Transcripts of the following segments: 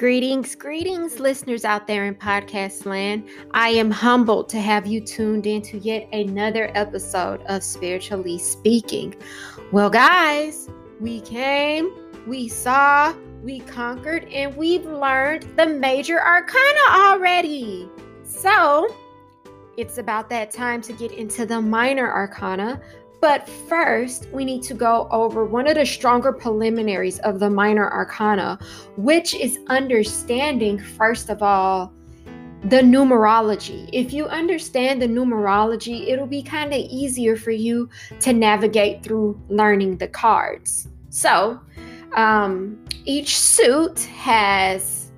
Greetings, greetings, listeners out there in podcast land. I am humbled to have you tuned in to yet another episode of Spiritually Speaking. Well, guys, we came, we saw, we conquered, and we've learned the major arcana already. So, it's about that time to get into the minor arcana, but first, we need to go over one of the stronger preliminaries of the minor arcana, which is understanding, first of all, the numerology. If you understand the numerology, it'll be kind of easier for you to navigate through learning the cards. So, um, each suit has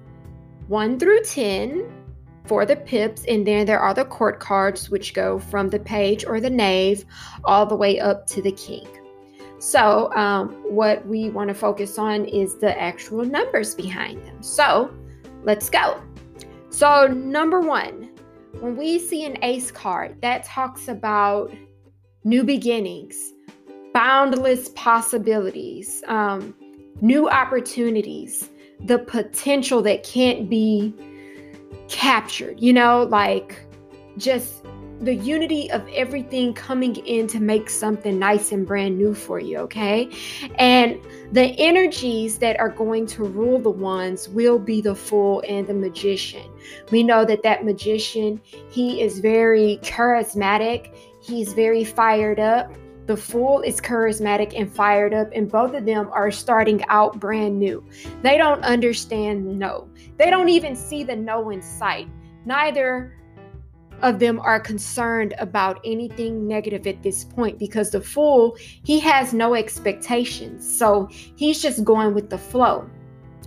1 through 10 for the pips, and then there are the court cards, which go from the page or the knave all the way up to the king. So, um, what we want to focus on is the actual numbers behind them. So, let's go. So, number one, when we see an ace card, that talks about new beginnings, boundless possibilities, um, new opportunities, the potential that can't be captured, you know, like just the unity of everything coming in to make something nice and brand new for you, okay? And the energies that are going to rule the ones will be the fool and the magician. We know that that magician, he is very charismatic, he's very fired up. The Fool is charismatic and fired up, and both of them are starting out brand new. They don't understand no. They don't even see the no in sight. Neither of them are concerned about anything negative at this point because the Fool, he has no expectations. So he's just going with the flow.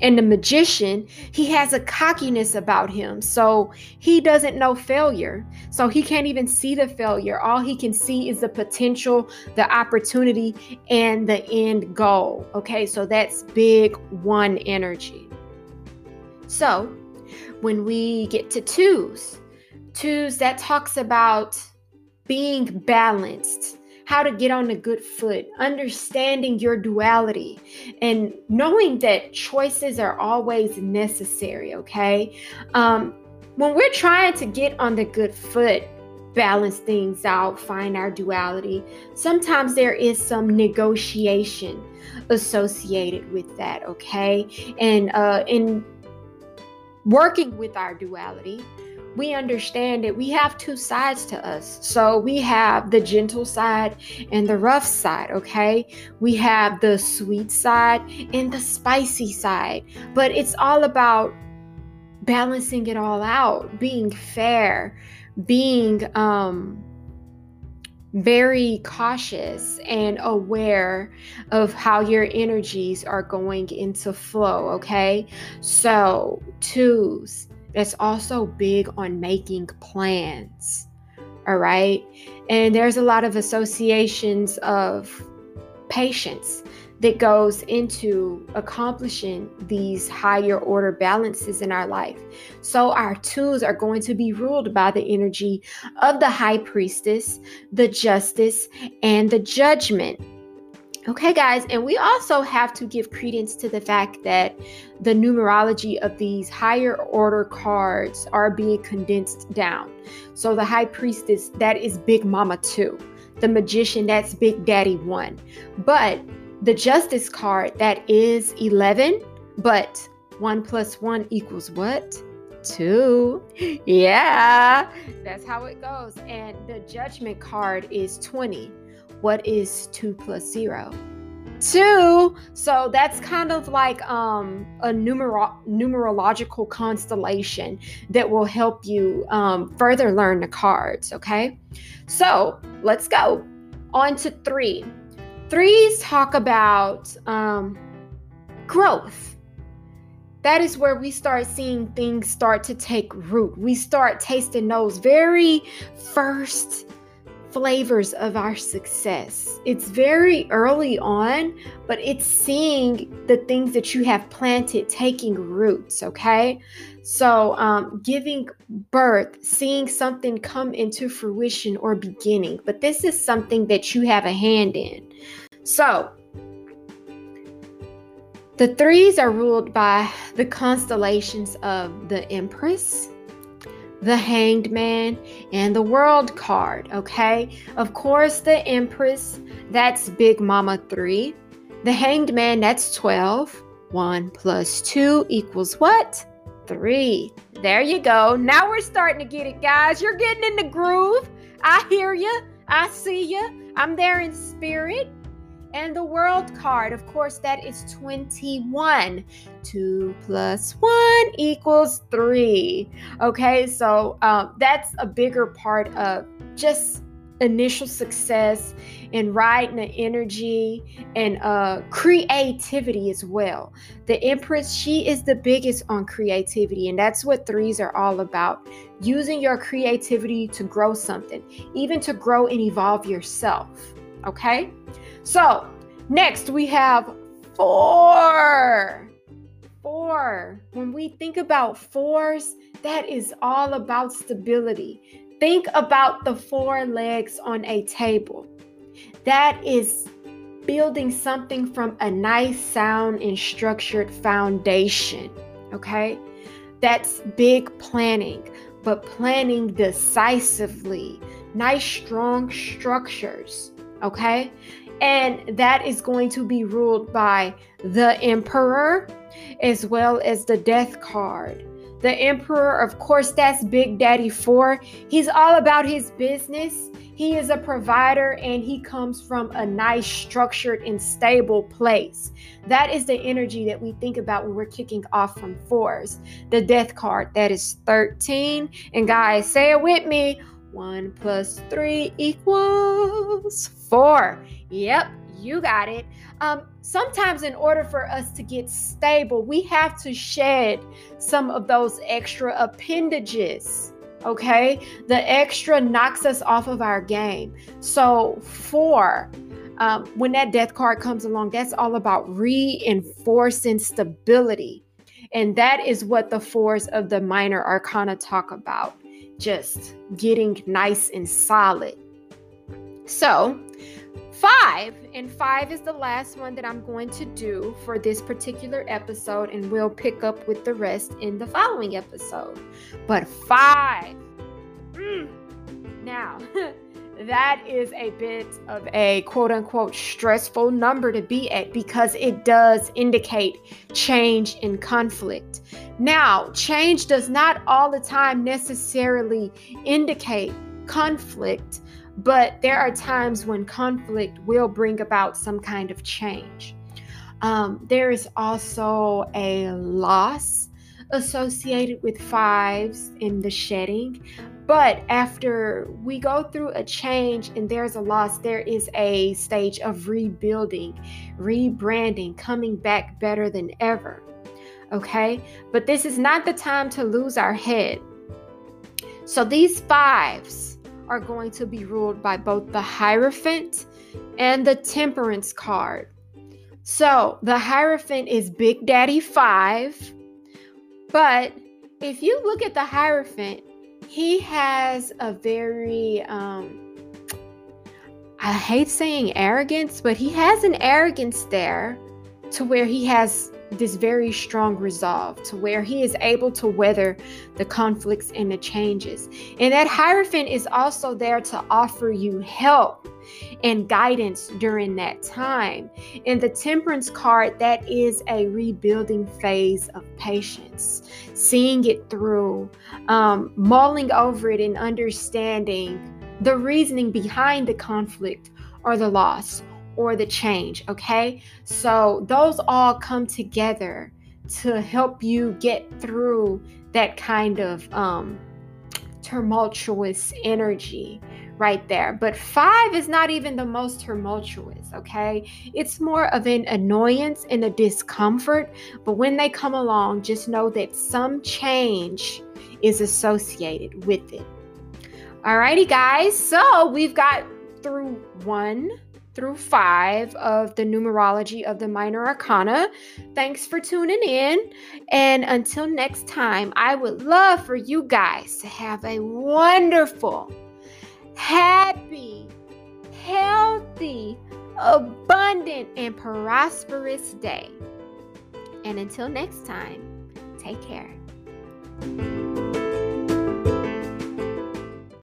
And the magician, he has a cockiness about him. So he doesn't know failure. So he can't even see the failure. All he can see is the potential, the opportunity, and the end goal. Okay, so that's big one energy. So when we get to twos, twos, that talks about being balanced how to get on a good foot, understanding your duality, and knowing that choices are always necessary, okay? Um, when we're trying to get on the good foot, balance things out, find our duality, sometimes there is some negotiation associated with that, okay? And uh, in working with our duality, we understand that we have two sides to us. So we have the gentle side and the rough side, okay? We have the sweet side and the spicy side. But it's all about balancing it all out, being fair, being um very cautious and aware of how your energies are going into flow, okay? So, twos, that's also big on making plans. All right. And there's a lot of associations of patience that goes into accomplishing these higher order balances in our life. So, our twos are going to be ruled by the energy of the high priestess, the justice, and the judgment. Okay, guys, and we also have to give credence to the fact that the numerology of these higher order cards are being condensed down. So, the High Priestess, that is Big Mama 2. The Magician, that's Big Daddy 1. But the Justice card, that is 11. But 1 plus 1 equals what? Two. Yeah, that's how it goes. And the Judgment card is 20 what is 2 plus 0? 2. So that's kind of like um, a numero- numerological constellation that will help you um, further learn the cards, okay? So let's go on to 3. Threes talk about um, growth. That is where we start seeing things start to take root. We start tasting those very first flavors of our success. It's very early on, but it's seeing the things that you have planted taking roots, okay? So, um, giving birth, seeing something come into fruition or beginning, but this is something that you have a hand in. So, The threes are ruled by the constellations of the Empress, the Hanged Man, and the World card. Okay, of course, the Empress, that's Big Mama 3. The Hanged Man, that's 12. 1 plus 2 equals what? 3. There you go. Now we're starting to get it, guys. You're getting in the groove. I hear you. I see you. I'm there in spirit. And the world card, of course, that is 21. 2 plus 1 equals 3. Okay, so um, that's a bigger part of just initial success and riding the energy and uh, creativity as well. The Empress, she is the biggest on creativity, and that's what threes are all about using your creativity to grow something, even to grow and evolve yourself. Okay, so next we have four. Four. When we think about fours, that is all about stability Think about the four legs on a table. That is building something from a nice, sound, and structured foundation. Okay? That's big planning, but planning decisively. Nice, strong structures. Okay? And that is going to be ruled by the Emperor as well as the Death card the emperor, of course, that's Big Daddy 4. He's all about his business. He is a provider and he comes from a nice, structured, and stable place. That is the energy that we think about when we're kicking off from fours. The death card, that is 13. And guys, say it with me 1 plus 3 equals 4. Yep, you got it. Um, sometimes, in order for us to get stable, we have to shed some of those extra appendages. Okay, the extra knocks us off of our game. So, four, um, when that death card comes along, that's all about reinforcing stability. And that is what the fours of the minor arcana talk about just getting nice and solid. So, five, and five is the last one that I'm going to do for this particular episode, and we'll pick up with the rest in the following episode. But five, mm, now, that is a bit of a quote unquote stressful number to be at because it does indicate change and conflict. Now, change does not all the time necessarily indicate conflict but there are times when conflict will bring about some kind of change. Um, there is also a loss associated with fives in the shedding. But after we go through a change and there's a loss, there is a stage of rebuilding, rebranding, coming back better than ever. Okay? But this is not the time to lose our head. So these fives, are going to be ruled by both the Hierophant and the Temperance card. So the Hierophant is Big Daddy 5, but if you look at the Hierophant, he has a very, um, I hate saying arrogance, but he has an arrogance there to where he has this very strong resolve to where he is able to weather the conflicts and the changes. And that Hierophant is also there to offer you help and guidance during that time. In the Temperance card, that is a rebuilding phase of patience, seeing it through, um, mulling over it, and understanding the reasoning behind the conflict or the loss or the change, okay? So those all come together to help you get through that kind of um, tumultuous energy right there. But five is not even the most tumultuous, okay? It's more of an annoyance and a discomfort. But when they come along, just know that some change is associated with it. Alrighty, guys. So we've got through one, through five of the numerology of the minor arcana. Thanks for tuning in. And until next time, I would love for you guys to have a wonderful, happy, healthy, abundant, and prosperous day. And until next time, take care.